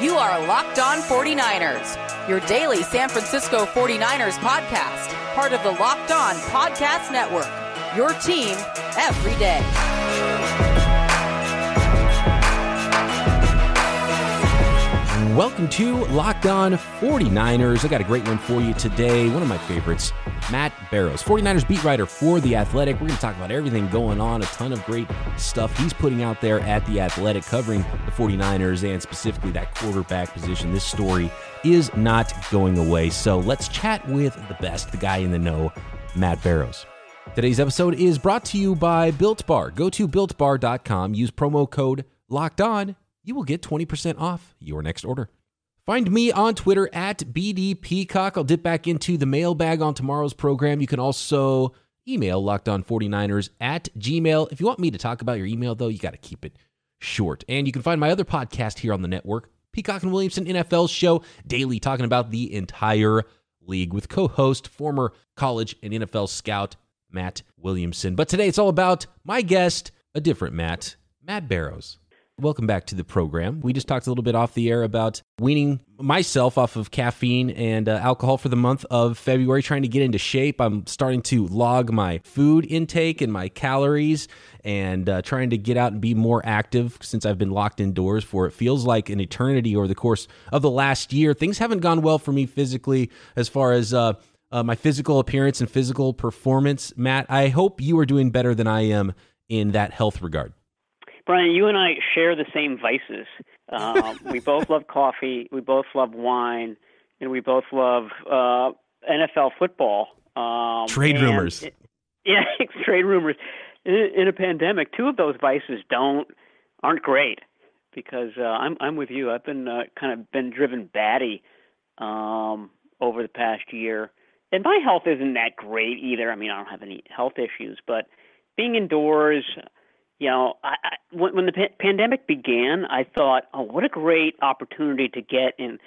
You are Locked On 49ers, your daily San Francisco 49ers podcast, part of the Locked On Podcast Network. Your team every day. Welcome to Locked On 49ers. I got a great one for you today. One of my favorites, Matt Barrows, 49ers beat writer for The Athletic. We're going to talk about everything going on, a ton of great stuff he's putting out there at The Athletic, covering the 49ers and specifically that quarterback position. This story is not going away. So let's chat with the best, the guy in the know, Matt Barrows. Today's episode is brought to you by Built Bar. Go to builtbar.com, use promo code LOCKED ON you will get 20% off your next order. Find me on Twitter at BDPeacock. I'll dip back into the mailbag on tomorrow's program. You can also email lockedon49ers at gmail. If you want me to talk about your email, though, you got to keep it short. And you can find my other podcast here on the network, Peacock and Williamson NFL Show, daily talking about the entire league with co host, former college and NFL scout Matt Williamson. But today it's all about my guest, a different Matt, Matt Barrows. Welcome back to the program. We just talked a little bit off the air about weaning myself off of caffeine and uh, alcohol for the month of February, trying to get into shape. I'm starting to log my food intake and my calories and uh, trying to get out and be more active since I've been locked indoors for it feels like an eternity over the course of the last year. Things haven't gone well for me physically as far as uh, uh, my physical appearance and physical performance. Matt, I hope you are doing better than I am in that health regard. Brian, you and I share the same vices. Uh, we both love coffee. We both love wine, and we both love uh, NFL football. Um, trade rumors. It, yeah, trade rumors. In, in, a pandemic, two of those vices don't aren't great because uh, I'm I'm with you. I've been uh, kind of been driven batty um, over the past year, and my health isn't that great either. I mean, I don't have any health issues, but being indoors you know, I, I, when, when the pa- pandemic began, I thought, oh, what a great opportunity to get in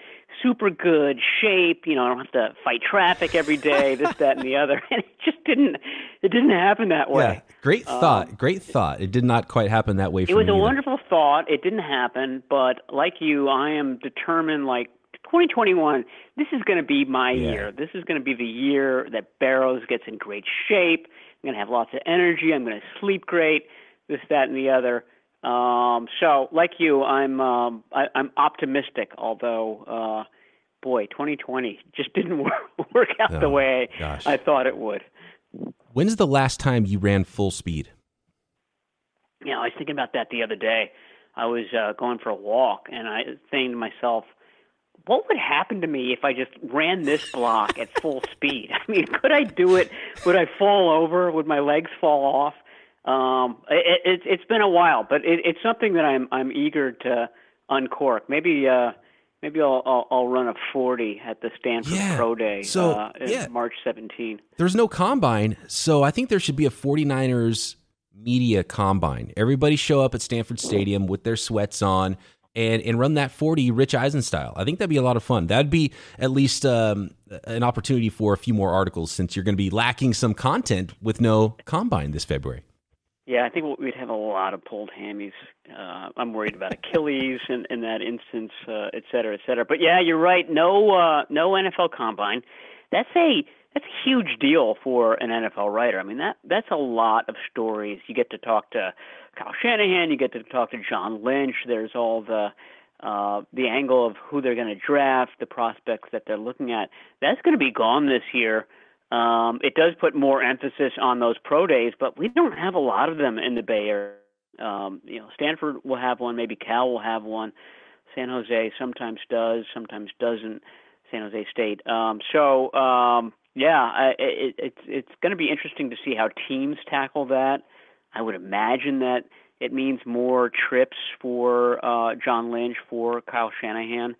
super good shape. You know, I don't have to fight traffic every day, this, that, and the other. And it just didn't. It didn't happen that way. Yeah, great um, thought. Um, great thought. It did not quite happen that way. it was a either. wonderful thought. It didn't happen, but like you, I am determined. Like 2021, this is going to be my yeah. year. This is going to be the year that Barrows gets in great shape. I'm going to have lots of energy. I'm going to sleep great this, that, and the other. Um, so, like you, I'm um, I, I'm optimistic. Although, uh, boy, 2020 just didn't work, work out oh, the way gosh. I thought it would. When's the last time you ran full speed? Yeah, I was thinking about that the other day. I was uh, going for a walk, and I was saying to myself, what would happen to me if I just ran this block at full speed? I mean, could I do it? Would I fall over? Would my legs fall off? Um, it, it, it's been a while, but it, it's something that I'm I'm eager to uncork. Maybe uh, maybe I'll, I'll, I'll run a 40 at the Stanford yeah. Pro Day so, uh, yeah. March 17. There's no combine, so I think there should be a 49ers media combine. Everybody show up at Stanford Stadium with their sweats on and and run that 40 Rich Eisen style. I think that'd be a lot of fun. That'd be at least um, an opportunity for a few more articles since you're going to be lacking some content with no combine this February. Yeah, I think we'd have a lot of pulled hammies. Uh, I'm worried about Achilles in, in that instance, uh, et cetera, et cetera. But yeah, you're right. No, uh, no NFL combine. That's a that's a huge deal for an NFL writer. I mean, that that's a lot of stories. You get to talk to Kyle Shanahan. You get to talk to John Lynch. There's all the uh, the angle of who they're going to draft, the prospects that they're looking at. That's going to be gone this year. Um, it does put more emphasis on those pro days, but we don't have a lot of them in the Bay Area. Um, you know, Stanford will have one, maybe Cal will have one. San Jose sometimes does, sometimes doesn't. San Jose State. Um, so um, yeah, it, it's it's going to be interesting to see how teams tackle that. I would imagine that it means more trips for uh, John Lynch, for Kyle Shanahan.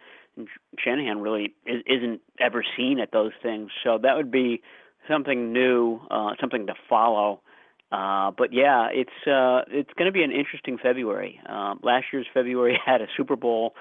Shanahan really isn't ever seen at those things, so that would be something new, uh, something to follow. Uh, but yeah, it's uh, it's going to be an interesting February. Uh, last year's February had a Super Bowl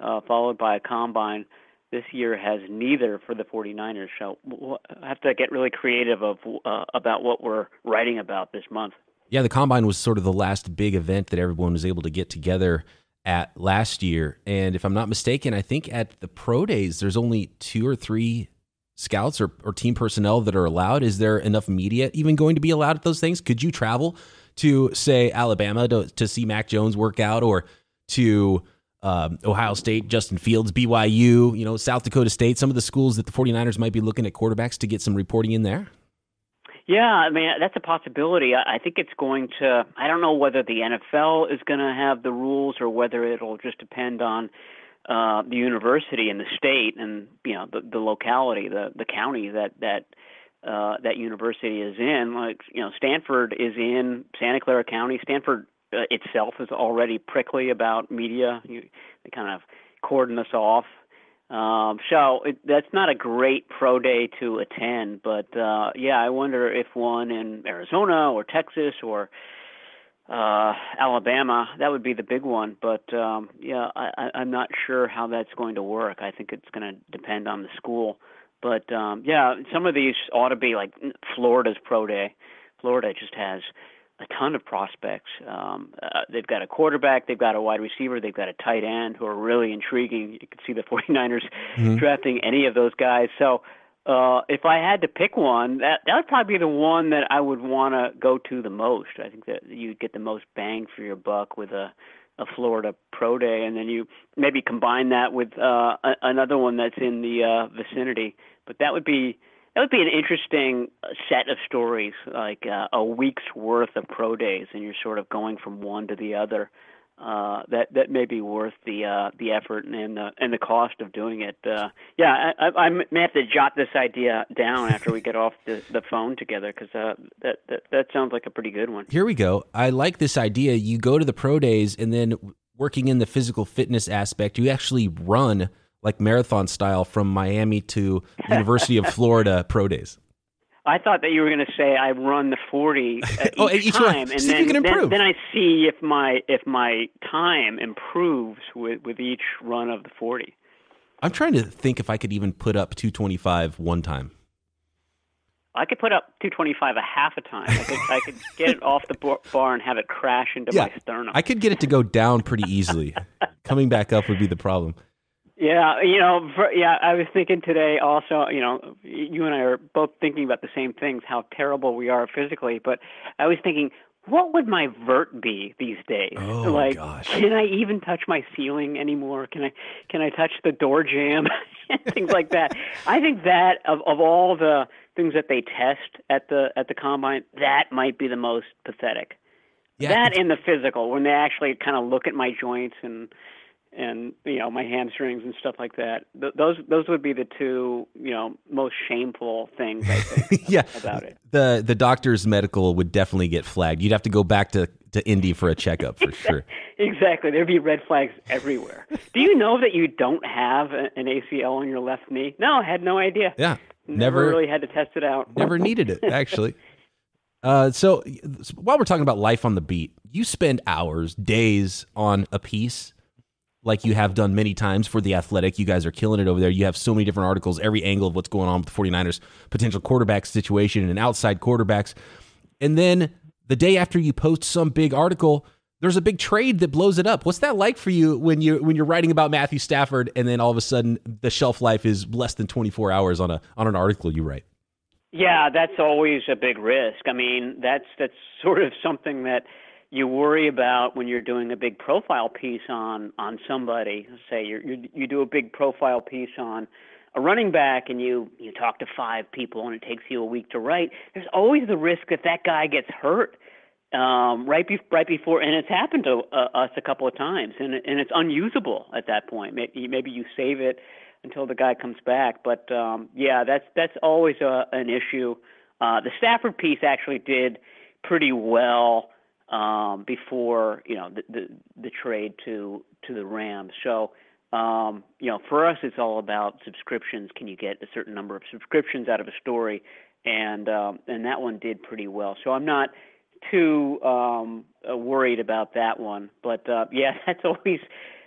uh, followed by a combine. This year has neither for the 49ers. So we'll have to get really creative of uh, about what we're writing about this month. Yeah, the combine was sort of the last big event that everyone was able to get together at last year. And if I'm not mistaken, I think at the pro days, there's only two or three scouts or, or team personnel that are allowed. Is there enough media even going to be allowed at those things? Could you travel to, say, Alabama to, to see Mac Jones work out or to um, Ohio State, Justin Fields, BYU, you know, South Dakota State, some of the schools that the 49ers might be looking at quarterbacks to get some reporting in there? Yeah, I mean that's a possibility. I think it's going to. I don't know whether the NFL is going to have the rules or whether it'll just depend on uh, the university and the state and you know the, the locality, the the county that that uh, that university is in. Like you know, Stanford is in Santa Clara County. Stanford uh, itself is already prickly about media. You, they kind of cordon us off. Um, so it, that's not a great pro day to attend, but uh, yeah, I wonder if one in Arizona or Texas or uh, Alabama, that would be the big one. But um, yeah, I, I'm not sure how that's going to work. I think it's going to depend on the school. But um, yeah, some of these ought to be like Florida's pro day. Florida just has a ton of prospects. Um, uh, they've got a quarterback, they've got a wide receiver, they've got a tight end who are really intriguing. You can see the 49ers mm-hmm. drafting any of those guys. So uh, if I had to pick one, that that would probably be the one that I would want to go to the most. I think that you'd get the most bang for your buck with a a Florida Pro Day, and then you maybe combine that with uh, a, another one that's in the uh, vicinity. But that would be that would be an interesting uh, set of stories, like uh, a week's worth of pro days, and you're sort of going from one to the other. Uh, that that may be worth the uh, the effort and the and the cost of doing it. Uh, yeah, I, I, I may have to jot this idea down after we get off the, the phone together because uh, that, that that sounds like a pretty good one. Here we go. I like this idea. You go to the pro days and then working in the physical fitness aspect, you actually run like marathon style from Miami to University of Florida pro days. I thought that you were going to say I run the forty oh, each, time, and then, then, then I see if my if my time improves with with each run of the forty. I'm trying to think if I could even put up 225 one time. I could put up 225 a half a time. I could, I could get it off the bar and have it crash into yeah, my sternum. I could get it to go down pretty easily. Coming back up would be the problem. Yeah, you know, for, yeah, I was thinking today also, you know, you and I are both thinking about the same things, how terrible we are physically, but I was thinking, what would my vert be these days? Oh, like, gosh. can I even touch my ceiling anymore? Can I can I touch the door jamb? things like that. I think that of of all the things that they test at the at the combine, that might be the most pathetic. Yeah, that in the physical, when they actually kind of look at my joints and and you know my hamstrings and stuff like that. Th- those those would be the two you know most shameful things I think yeah. about it. The the doctor's medical would definitely get flagged. You'd have to go back to to Indy for a checkup for sure. exactly, there'd be red flags everywhere. Do you know that you don't have an ACL on your left knee? No, I had no idea. Yeah, never, never really had to test it out. Never needed it actually. Uh, so while we're talking about life on the beat, you spend hours, days on a piece like you have done many times for the athletic. You guys are killing it over there. You have so many different articles, every angle of what's going on with the 49ers potential quarterback situation and outside quarterbacks. And then the day after you post some big article, there's a big trade that blows it up. What's that like for you when you when you're writing about Matthew Stafford and then all of a sudden the shelf life is less than 24 hours on a on an article you write? Yeah, that's always a big risk. I mean, that's that's sort of something that you worry about when you're doing a big profile piece on on somebody. Say you you do a big profile piece on a running back and you you talk to five people and it takes you a week to write. There's always the risk that that guy gets hurt um, right be- right before, and it's happened to uh, us a couple of times, and and it's unusable at that point. Maybe, maybe you save it until the guy comes back, but um, yeah, that's that's always a, an issue. Uh, the Stafford piece actually did pretty well before you know the, trade to to the Rams. So um, you know, for us, it's all about subscriptions. Can you get a certain number of subscriptions out of a story? And um, and that one did pretty well. So I'm not too um, worried about that one. But uh, yeah, that's always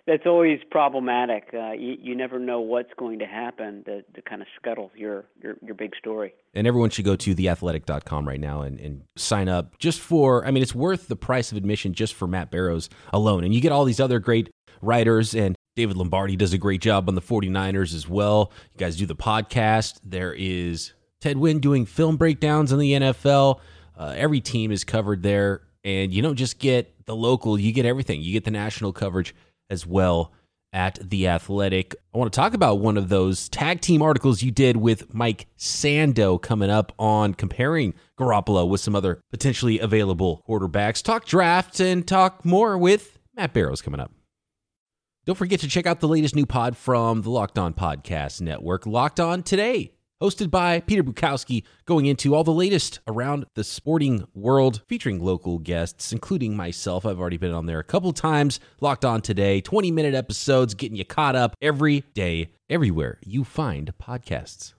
that's always problematic. Uh, you, you never know what's going to happen to, to kind of scuttle your, your, your big story. And everyone should go to theathletic.com right now and, and sign up just for, I mean, it's worth the price of admission just for Matt Barrows alone. And you get all these other great writers, and David Lombardi does a great job on the 49ers as well. You guys do the podcast. There is Ted Nguyen doing film breakdowns on the NFL. Uh, every team is covered there, and you don't just get the local, you get everything. You get the national coverage as well at The Athletic. I want to talk about one of those tag team articles you did with Mike Sando coming up on comparing Garoppolo with some other potentially available quarterbacks. Talk draft and talk more with Matt Barrows coming up. Don't forget to check out the latest new pod from the Locked On Podcast Network, Locked On Today hosted by Peter Bukowski, going into all the latest around the sporting world, featuring local guests, including myself. I've already been on there a couple times. Locked on today, 20 minute episodes, getting you caught up every day, everywhere you find podcasts.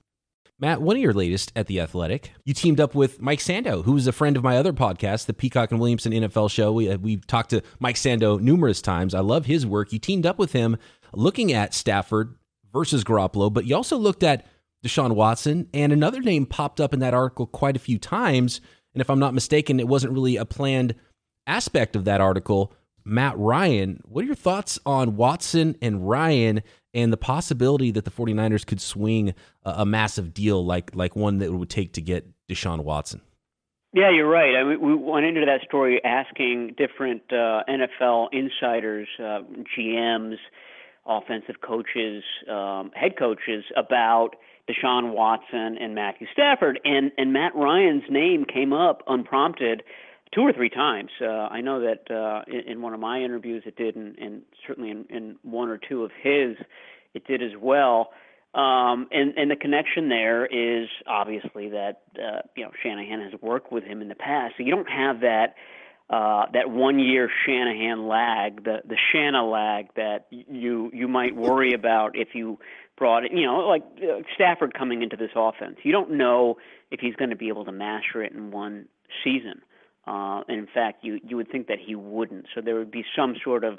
Matt, one of your latest at The Athletic, you teamed up with Mike Sando, who is a friend of my other podcast, the Peacock and Williamson NFL show. We, uh, we've talked to Mike Sando numerous times. I love his work. You teamed up with him looking at Stafford versus Garoppolo, but you also looked at Deshaun Watson. And another name popped up in that article quite a few times. And if I'm not mistaken, it wasn't really a planned aspect of that article. Matt Ryan, what are your thoughts on Watson and Ryan and the possibility that the 49ers could swing a, a massive deal like like one that would take to get Deshaun Watson? Yeah, you're right. I mean, we went into that story asking different uh, NFL insiders, uh, GMs, offensive coaches, um, head coaches about – Deshaun Watson and Matthew Stafford, and and Matt Ryan's name came up unprompted two or three times. Uh, I know that uh, in, in one of my interviews it did, and, and certainly in, in one or two of his, it did as well. Um, and and the connection there is obviously that uh, you know Shanahan has worked with him in the past, so you don't have that. Uh, that one year Shanahan lag, the the Shana lag that you you might worry about if you brought it, you know, like uh, Stafford coming into this offense. You don't know if he's going to be able to master it in one season. Uh, and in fact, you you would think that he wouldn't. So there would be some sort of,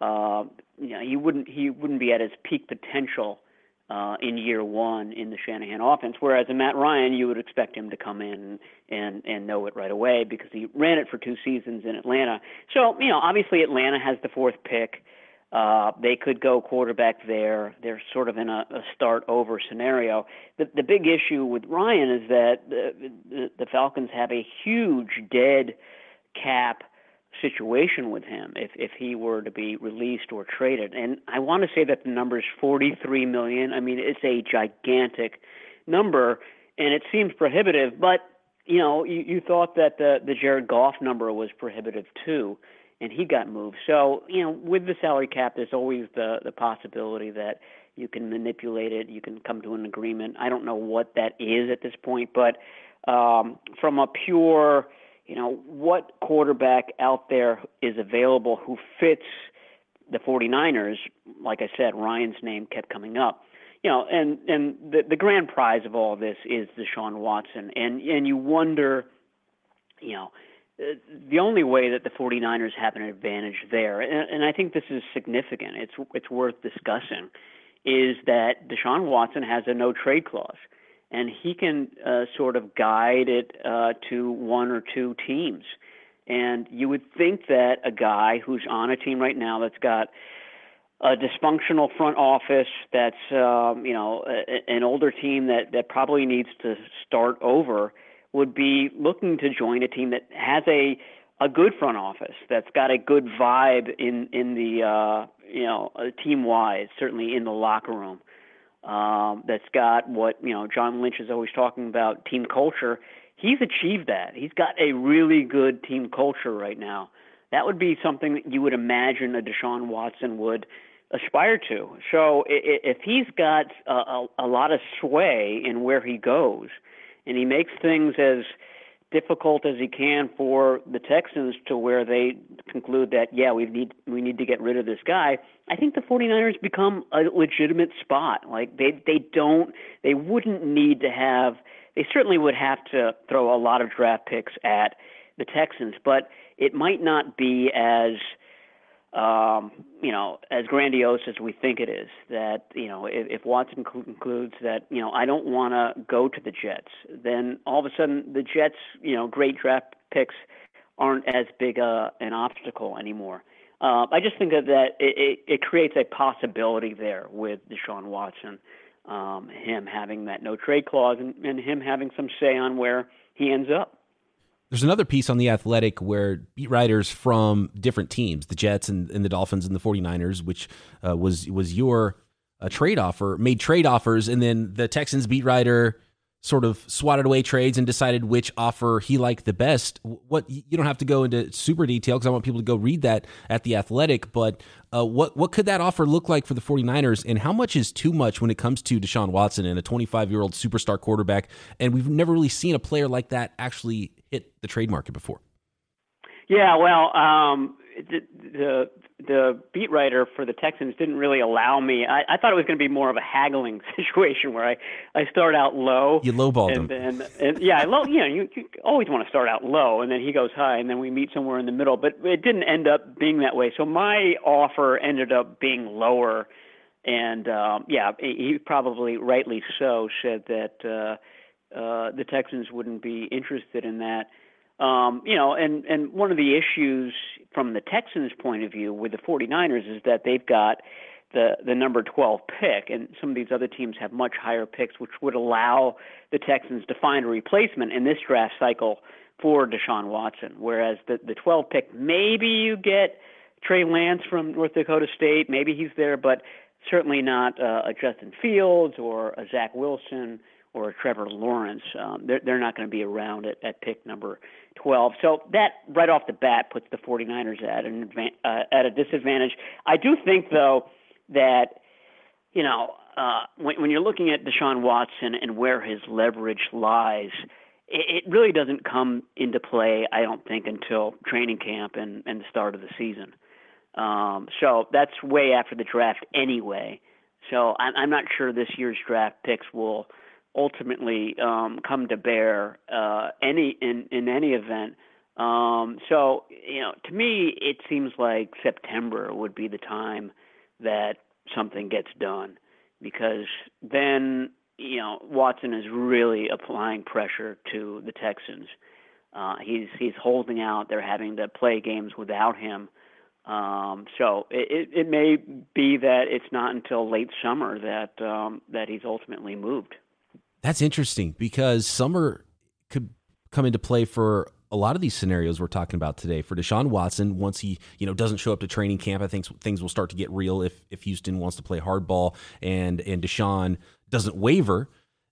uh, you know, he wouldn't he wouldn't be at his peak potential uh, in year one in the Shanahan offense. Whereas in Matt Ryan, you would expect him to come in and and know it right away because he ran it for two seasons in Atlanta. So you know, obviously Atlanta has the fourth pick. Uh, they could go quarterback there. They're sort of in a, a start over scenario. The, the big issue with Ryan is that the, the, the Falcons have a huge dead cap situation with him if if he were to be released or traded. And I want to say that the number is 43 million. I mean, it's a gigantic number, and it seems prohibitive. But you know, you, you thought that the the Jared Goff number was prohibitive too and he got moved. So, you know, with the salary cap, there's always the the possibility that you can manipulate it, you can come to an agreement. I don't know what that is at this point, but um, from a pure, you know, what quarterback out there is available who fits the 49ers? Like I said, Ryan's name kept coming up. You know, and and the the grand prize of all this is Deshaun Watson, and and you wonder, you know the only way that the 49ers have an advantage there, and, and I think this is significant, it's it's worth discussing, is that Deshaun Watson has a no trade clause, and he can uh, sort of guide it uh, to one or two teams. And you would think that a guy who's on a team right now that's got a dysfunctional front office, that's um, you know a, an older team that that probably needs to start over would be looking to join a team that has a a good front office that's got a good vibe in in the uh, you know uh, team wise, certainly in the locker room. Um, that's got what you know John Lynch is always talking about team culture. He's achieved that. He's got a really good team culture right now. That would be something that you would imagine a Deshaun Watson would aspire to. So if he's got a, a, a lot of sway in where he goes, and he makes things as difficult as he can for the Texans to where they conclude that yeah we need we need to get rid of this guy. I think the 49ers become a legitimate spot. Like they they don't they wouldn't need to have they certainly would have to throw a lot of draft picks at the Texans but it might not be as um, you know, as grandiose as we think it is. That you know, if, if Watson concludes that you know I don't want to go to the Jets, then all of a sudden the Jets, you know, great draft picks aren't as big a, an obstacle anymore. uh, I just think that, that it, it, it creates a possibility there with Deshaun Watson, um, him having that no trade clause and, and him having some say on where he ends up. There's another piece on The Athletic where beat writers from different teams, the Jets and, and the Dolphins and the 49ers, which uh, was was your uh, trade offer, made trade offers, and then the Texans beat writer sort of swatted away trades and decided which offer he liked the best. What you don't have to go into super detail because I want people to go read that at the Athletic. But uh, what what could that offer look like for the 49ers, and how much is too much when it comes to Deshaun Watson and a 25 year old superstar quarterback? And we've never really seen a player like that actually hit the trade market before. Yeah, well, um, the, the the beat writer for the Texans didn't really allow me. I, I thought it was going to be more of a haggling situation where I I start out low. You lowballed and him. Then, and yeah, low. You know, you, you always want to start out low, and then he goes high, and then we meet somewhere in the middle. But it didn't end up being that way. So my offer ended up being lower, and um, yeah, he probably rightly so said that uh, uh, the Texans wouldn't be interested in that. Um, you know, and, and one of the issues from the Texans' point of view with the 49ers is that they've got the, the number 12 pick, and some of these other teams have much higher picks, which would allow the Texans to find a replacement in this draft cycle for Deshaun Watson. Whereas the, the 12 pick, maybe you get Trey Lance from North Dakota State, maybe he's there, but certainly not uh, a Justin Fields or a Zach Wilson or Trevor Lawrence. Um, they're, they're not going to be around at, at pick number 12. So that right off the bat puts the 49ers at an uh, at a disadvantage. I do think though that you know uh, when, when you're looking at Deshaun Watson and where his leverage lies, it, it really doesn't come into play. I don't think until training camp and, and the start of the season. Um, so that's way after the draft anyway. So I'm, I'm not sure this year's draft picks will ultimately um, come to bear uh, any in in any event. Um, so you know, to me, it seems like September would be the time that something gets done because then you know Watson is really applying pressure to the Texans. Uh, he's he's holding out. They're having to play games without him. Um, so it, it, it may be that it's not until late summer that um, that he's ultimately moved. That's interesting because summer could come into play for a lot of these scenarios we're talking about today. For Deshaun Watson, once he you know doesn't show up to training camp, I think things will start to get real if if Houston wants to play hardball and and Deshaun doesn't waver.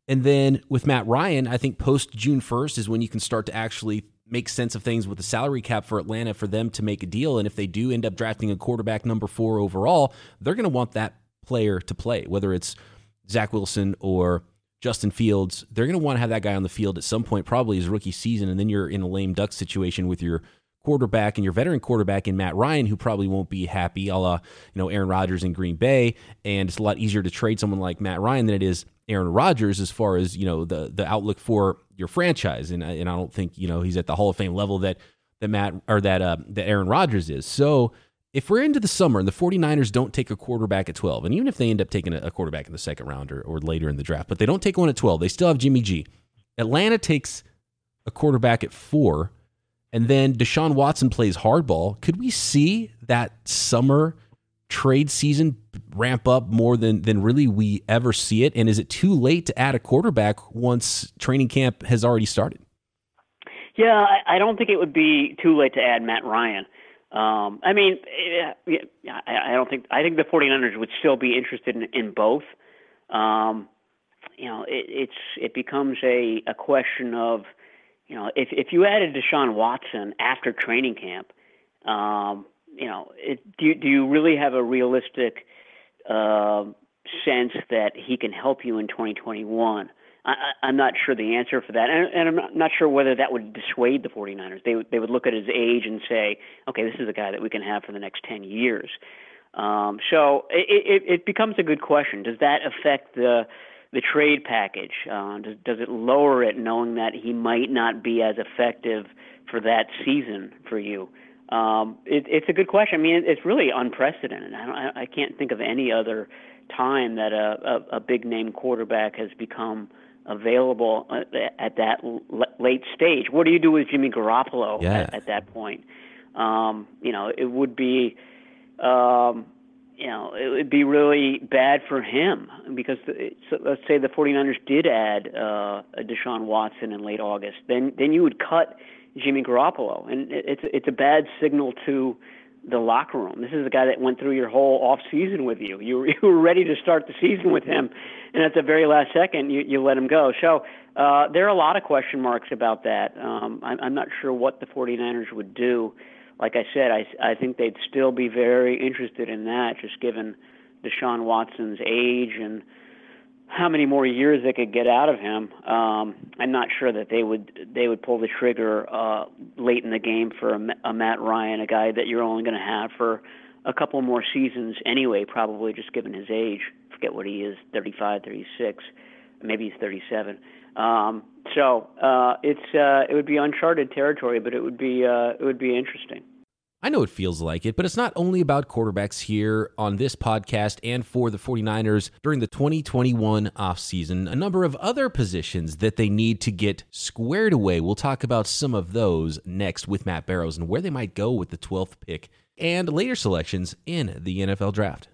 And then with Matt Ryan, I think post June first is when you can start to actually make sense of things with the salary cap for Atlanta for them to make a deal. And if they do end up drafting a quarterback number four overall, they're going to want that player to play, whether it's Zach Wilson or Justin Fields, they're going to want to have that guy on the field at some point, probably his rookie season, and then you're in a lame duck situation with your quarterback and your veteran quarterback in Matt Ryan, who probably won't be happy, a la you know Aaron Rodgers in Green Bay, and it's a lot easier to trade someone like Matt Ryan than it is Aaron Rodgers as far as you know the the outlook for your franchise, and and I don't think you know he's at the Hall of Fame level that that Matt or that uh, that Aaron Rodgers is. So if we're into the summer and the 49ers don't take a quarterback at 12, and even if they end up taking a quarterback in the second round or, or later in the draft, but they don't take one at 12, they still have Jimmy G. Atlanta takes a quarterback at four, and then Deshaun Watson plays hardball. Could we see that summer trade season ramp up more than, than really we ever see it? And is it too late to add a quarterback once training camp has already started? Yeah, I, I don't think it would be too late to add Matt Ryan. Um, I mean, yeah, I, I don't think I think the 49ers would still be interested in, in both. Um, you know, it, it's it becomes a a question of, you know, if if you added Deshaun Watson after training camp, um, you know, it, do you, do you really have a realistic uh, sense that he can help you in 2021? I, I'm not sure the answer for that, and, and I'm not, sure whether that would dissuade the 49ers. They they would look at his age and say, okay, this is a guy that we can have for the next 10 years. Um, so it, it, it becomes a good question. Does that affect the the trade package? Uh, does, does it lower it, knowing that he might not be as effective for that season for you? Um, it, it's a good question. I mean, it's really unprecedented. I, don't, I can't think of any other time that a, a, a big name quarterback has become available uh, at that late stage. What do you do with Jimmy Garoppolo yeah. at, at, that point? Um, you know, it would be um, you know, it would be really bad for him because the, so let's say the 49ers did add uh, a Deshaun Watson in late August, then then you would cut Jimmy Garoppolo, and it's it's a bad signal to the locker room. This is a guy that went through your whole off season with you. You were, you were ready to start the season with him, and at the very last second, you you let him go. So uh, there are a lot of question marks about that. Um, I'm, I'm not sure what the 49ers would do. Like I said, I I think they'd still be very interested in that, just given Deshaun Watson's age and how many more years they could get out of him. Um, I'm not sure that they would they would pull the trigger uh, late in the game for a, a Matt Ryan, a guy that you're only going to have for a couple more seasons anyway, probably just given his age. Forget what he is, 35, 36, maybe he's 37. Um, so uh, it's uh, it would be uncharted territory, but it would be uh, it would be interesting. I know it feels like it, but it's not only about quarterbacks here on this podcast and for the 49ers during the 2021 offseason. A number of other positions that they need to get squared away. We'll talk about some of those next with Matt Barrows and where they might go with the 12th pick and later selections in the NFL draft.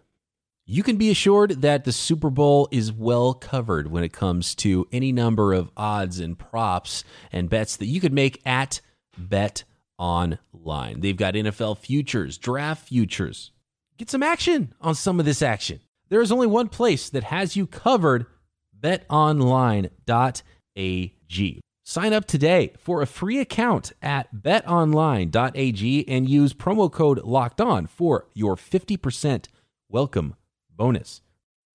You can be assured that the Super Bowl is well covered when it comes to any number of odds and props and bets that you could make at Bet online. They've got NFL futures, draft futures. Get some action on some of this action. There is only one place that has you covered betonline.ag. Sign up today for a free account at betonline.ag and use promo code locked on for your 50% welcome bonus.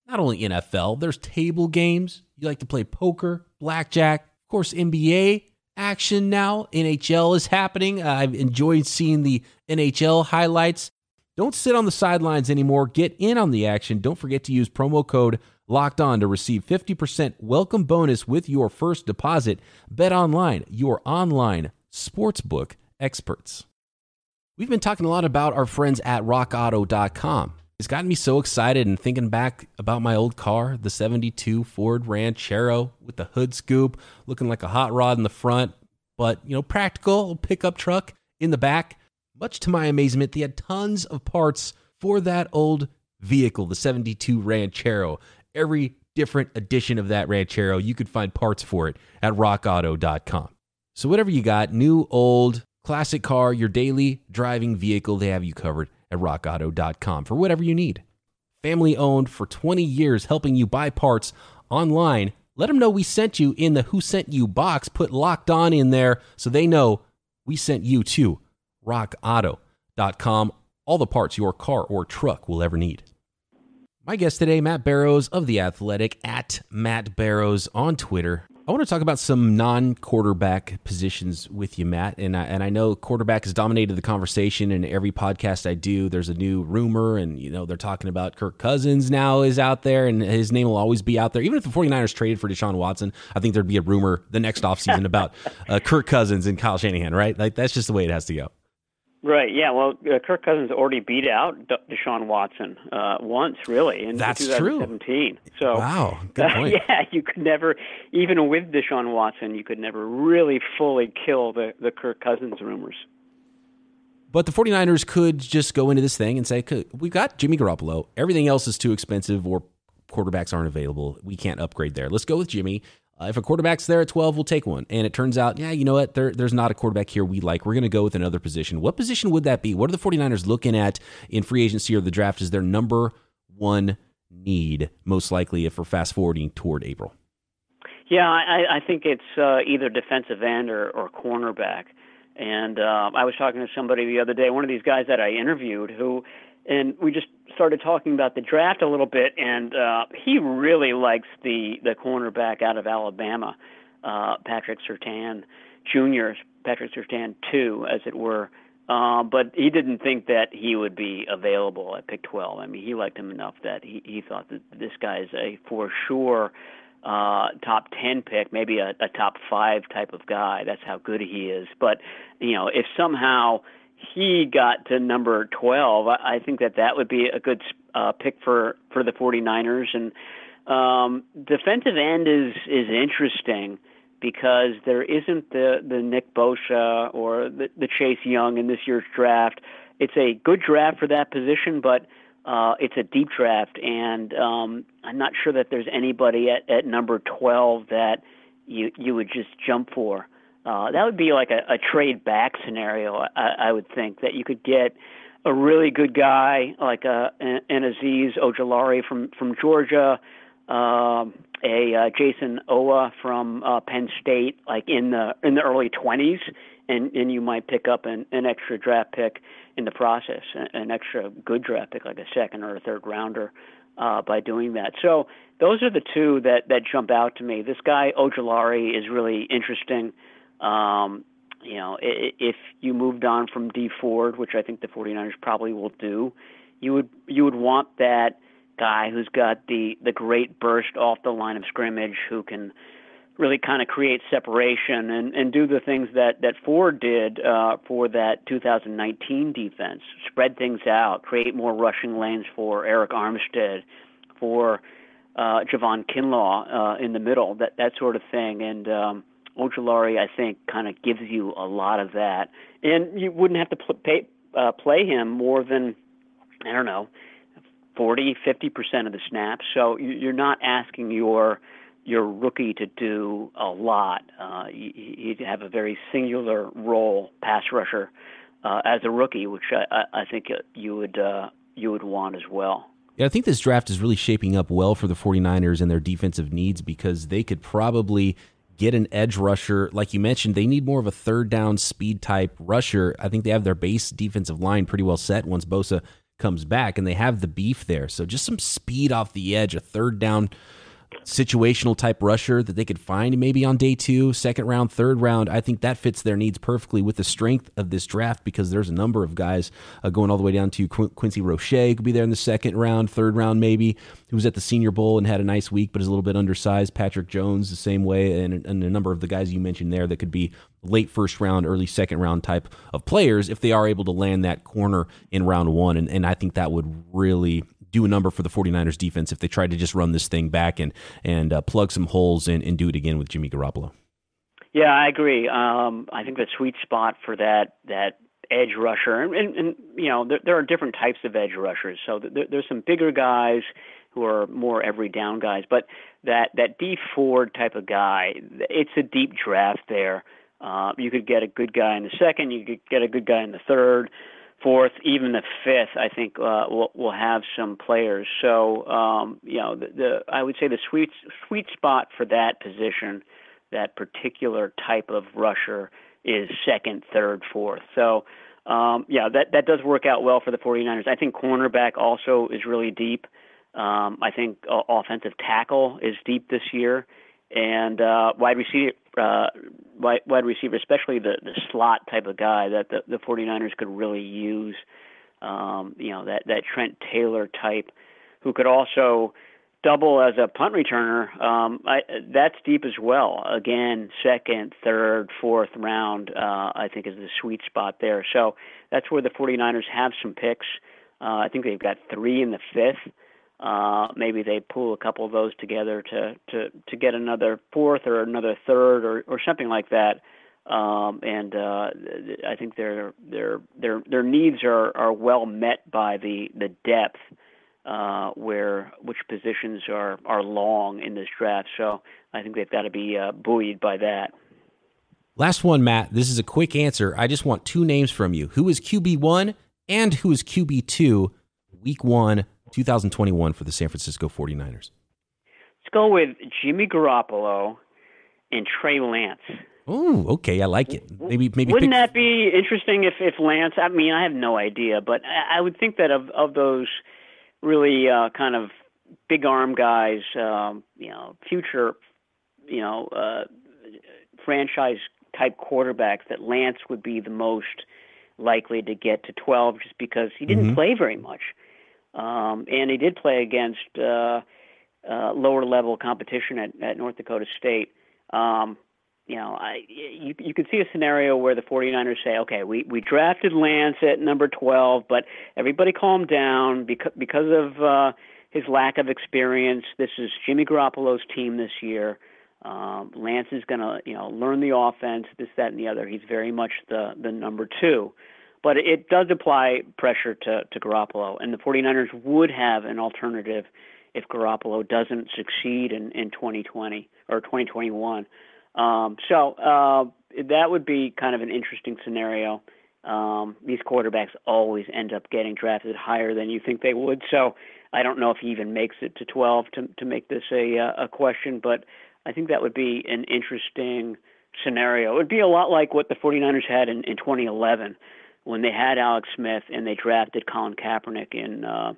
Not only NFL, there's table games. You like to play poker, blackjack, of course, NBA action now. NHL is happening. Uh, I've enjoyed seeing the NHL highlights. Don't sit on the sidelines anymore. Get in on the action. Don't forget to use promo code locked on to receive 50% welcome bonus with your first deposit. Bet online, your online sportsbook experts. We've been talking a lot about our friends at rockauto.com. It's gotten me so excited and thinking back about my old car, the 72 Ford Ranchero with the hood scoop, looking like a hot rod in the front, but, you know, practical pickup truck in the back. Much to my amazement, they had tons of parts for that old vehicle, the 72 Ranchero. Every different edition of that Ranchero, you could find parts for it at rockauto.com. So, whatever you got, new, old, classic car, your daily driving vehicle, they have you covered at rockauto.com for whatever you need. Family owned for 20 years, helping you buy parts online. Let them know we sent you in the Who Sent You box. Put locked on in there so they know we sent you to rockauto.com. All the parts your car or truck will ever need. My guest today, Matt Barrows of The Athletic, at Matt Barrows on Twitter. I want to talk about some non-quarterback positions with you, Matt. And I, and I know quarterback has dominated the conversation in every podcast I do. There's a new rumor, and you know they're talking about Kirk Cousins now is out there, and his name will always be out there. Even if the 49ers traded for Deshaun Watson, I think there'd be a rumor the next offseason about uh, Kirk Cousins and Kyle Shanahan. Right? Like that's just the way it has to go. Right. Yeah. Well, uh, Kirk Cousins already beat out Deshaun Watson uh, once, really, in That's 2017. True. So wow, good point. Uh, yeah, you could never, even with Deshaun Watson, you could never really fully kill the the Kirk Cousins rumors. But the 49ers could just go into this thing and say, "We've got Jimmy Garoppolo. Everything else is too expensive, or quarterbacks aren't available. We can't upgrade there. Let's go with Jimmy." Uh, if a quarterback's there at 12, we'll take one. And it turns out, yeah, you know what? There, there's not a quarterback here we like. We're going to go with another position. What position would that be? What are the 49ers looking at in free agency or the draft as their number one need, most likely, if we're fast forwarding toward April? Yeah, I, I think it's uh, either defensive end or, or cornerback. And uh, I was talking to somebody the other day, one of these guys that I interviewed, who, and we just started talking about the draft a little bit, and uh, he really likes the the cornerback out of Alabama, uh, Patrick Surtain Jr. Patrick Surtain two, as it were. Uh, but he didn't think that he would be available at pick 12. I mean, he liked him enough that he, he thought that this guy is a for sure uh, top 10 pick, maybe a, a top five type of guy. That's how good he is. But, you know, if somehow he got to number 12, I, think that that would be a good uh, pick for, for the 49ers. And um, defensive end is, is interesting because there isn't the, the Nick Bosa or the, the Chase Young in this year's draft. it's a good draft for that position, but uh, it's a deep draft, and um, I'm not sure that there's anybody at, at number 12 that you you would just jump for. Uh, that would be like a, a trade back scenario, I, I would think, that you could get a really good guy like a, an Azeez Ojulari from from Georgia, um, a uh, Jayson Oweh from uh, Penn State, like in the in the early 20s, and and you might pick up an, an extra draft pick in the process, an extra good draft pick like a second or a third rounder uh, by doing that. So those are the two that that jump out to me. This guy Ojulari is really interesting. Um, you know, if you moved on from Dee Ford, which I think the 49ers probably will do, you would you would want that guy who's got the the great burst off the line of scrimmage, who can really kind of create separation and and do the things that that Ford did uh, for that 2019 defense, spread things out, create more rushing lanes for Arik Armstead, for uh, Javon Kinlaw uh, in the middle, that that sort of thing, and um, Ojulari, I think, kind of gives you a lot of that, and you wouldn't have to pl- pay, uh, play him more than I don't know, 40, 50 percent of the snaps. So you're not asking your your rookie to do a lot. Uh, he'd have a very singular role, pass rusher, uh, as a rookie, which I, I think you would uh, you would want as well. Yeah, I think this draft is really shaping up well for the 49ers and their defensive needs because they could probably get an edge rusher. Like you mentioned, they need more of a third down speed type rusher. I think they have their base defensive line pretty well set once Bosa comes back, and they have the beef there. So just some speed off the edge, a third down situational type rusher that they could find maybe on day two, second round, third round. I think that fits their needs perfectly with the strength of this draft because there's a number of guys uh, going all the way down to Qu- Quincy Roche could be there in the second round, third round maybe, who was at the Senior Bowl and had a nice week but is a little bit undersized. Patrick Jones the same way, and, and a number of the guys you mentioned there that could be late first round, early second round type of players if they are able to land that corner in round one. And, and I think that would really do a number for the 49ers defense if they tried to just run this thing back and and uh, plug some holes and, and do it again with Jimmy Garoppolo. Yeah, I agree. Um, I think the sweet spot for that that edge rusher, and, and, and you know, there, there, are different types of edge rushers. So there, there's some bigger guys who are more every down guys, but that that Dee Ford type of guy, it's a deep draft there. Uh, you could get a good guy in the second, you could get a good guy in the third fourth, even the fifth, I think uh, will will have some players. So um, you know, the, the I would say the sweet sweet spot for that position, that particular type of rusher, is second, third, fourth. So um, yeah, that that does work out well for the 49ers. I think cornerback also is really deep. Um, I think uh, offensive tackle is deep this year, and uh, wide receiver uh, wide, wide receiver, especially the the slot type of guy that the, the 49ers could really use. Um, you know that that Trent Taylor type, who could also double as a punt returner. Um, I, that's deep as well. Again, second, third, fourth round, uh, I think is the sweet spot there. So that's where the 49ers have some picks. Uh, I think they've got three in the fifth. Uh, maybe they pull a couple of those together to to to get another fourth or another third or or something like that. Um, and uh, I think their their their their needs are are well met by the the depth uh, where which positions are are long in this draft. So I think they've got to be uh, buoyed by that. Last one, Matt. This is a quick answer. I just want two names from you. Who is QB one and who is QB two? Week one 2021 for the San Francisco 49ers? Let's go with Jimmy Garoppolo and Trey Lance. Oh, okay, I like it. Maybe, maybe. Wouldn't pick... that be interesting if if Lance? I mean, I have no idea, but I, I would think that of of those really uh, kind of big arm guys, um, you know, future, you know, uh, franchise type quarterbacks, that Lance would be the most likely to get to 12, just because he didn't mm-hmm. play very much. Um, and he did play against uh, uh, lower level competition at, at North Dakota State. Um, you know, I, you, you could see a scenario where the 49ers say, okay, we, we drafted Lance at number 12, but everybody calm down because, because of uh, his lack of experience. This is Jimmy Garoppolo's team this year. Um, Lance is going to, you know, learn the offense, this, that, and the other. He's very much the the number two. But it does apply pressure to, to Garoppolo, and the 49ers would have an alternative if Garoppolo doesn't succeed in, in 2020 or 2021. Um, so uh, that would be kind of an interesting scenario. Um, these quarterbacks always end up getting drafted higher than you think they would. So I don't know if he even makes it to 12 to to make this a uh, a question, but I think that would be an interesting scenario. It would be a lot like what the 49ers had in, in 2011 when they had Alex Smith and they drafted Colin Kaepernick in uh,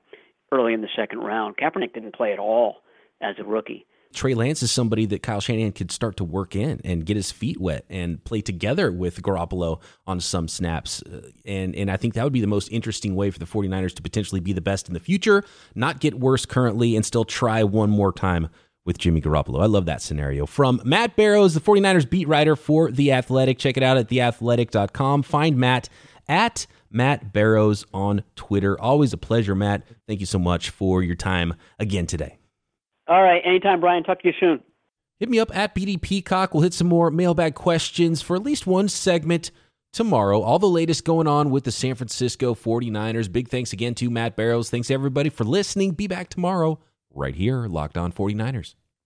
early in the second round. Kaepernick didn't play at all as a rookie. Trey Lance is somebody that Kyle Shanahan could start to work in and get his feet wet and play together with Garoppolo on some snaps. Uh, and and I think that would be the most interesting way for the 49ers to potentially be the best in the future, not get worse currently, and still try one more time with Jimmy Garoppolo. I love that scenario. From Matt Barrows, the 49ers beat writer for The Athletic. Check it out at theathletic.com. Find Matt at Matt Barrows on Twitter. Always a pleasure, Matt. Thank you so much for your time again today. All right. Anytime, Brian. Talk to you soon. Hit me up at BD Peacock. We'll hit some more mailbag questions for at least one segment tomorrow. All the latest going on with the San Francisco 49ers. Big thanks again to Matt Barrows. Thanks everybody for listening. Be back tomorrow right here, Locked On 49ers.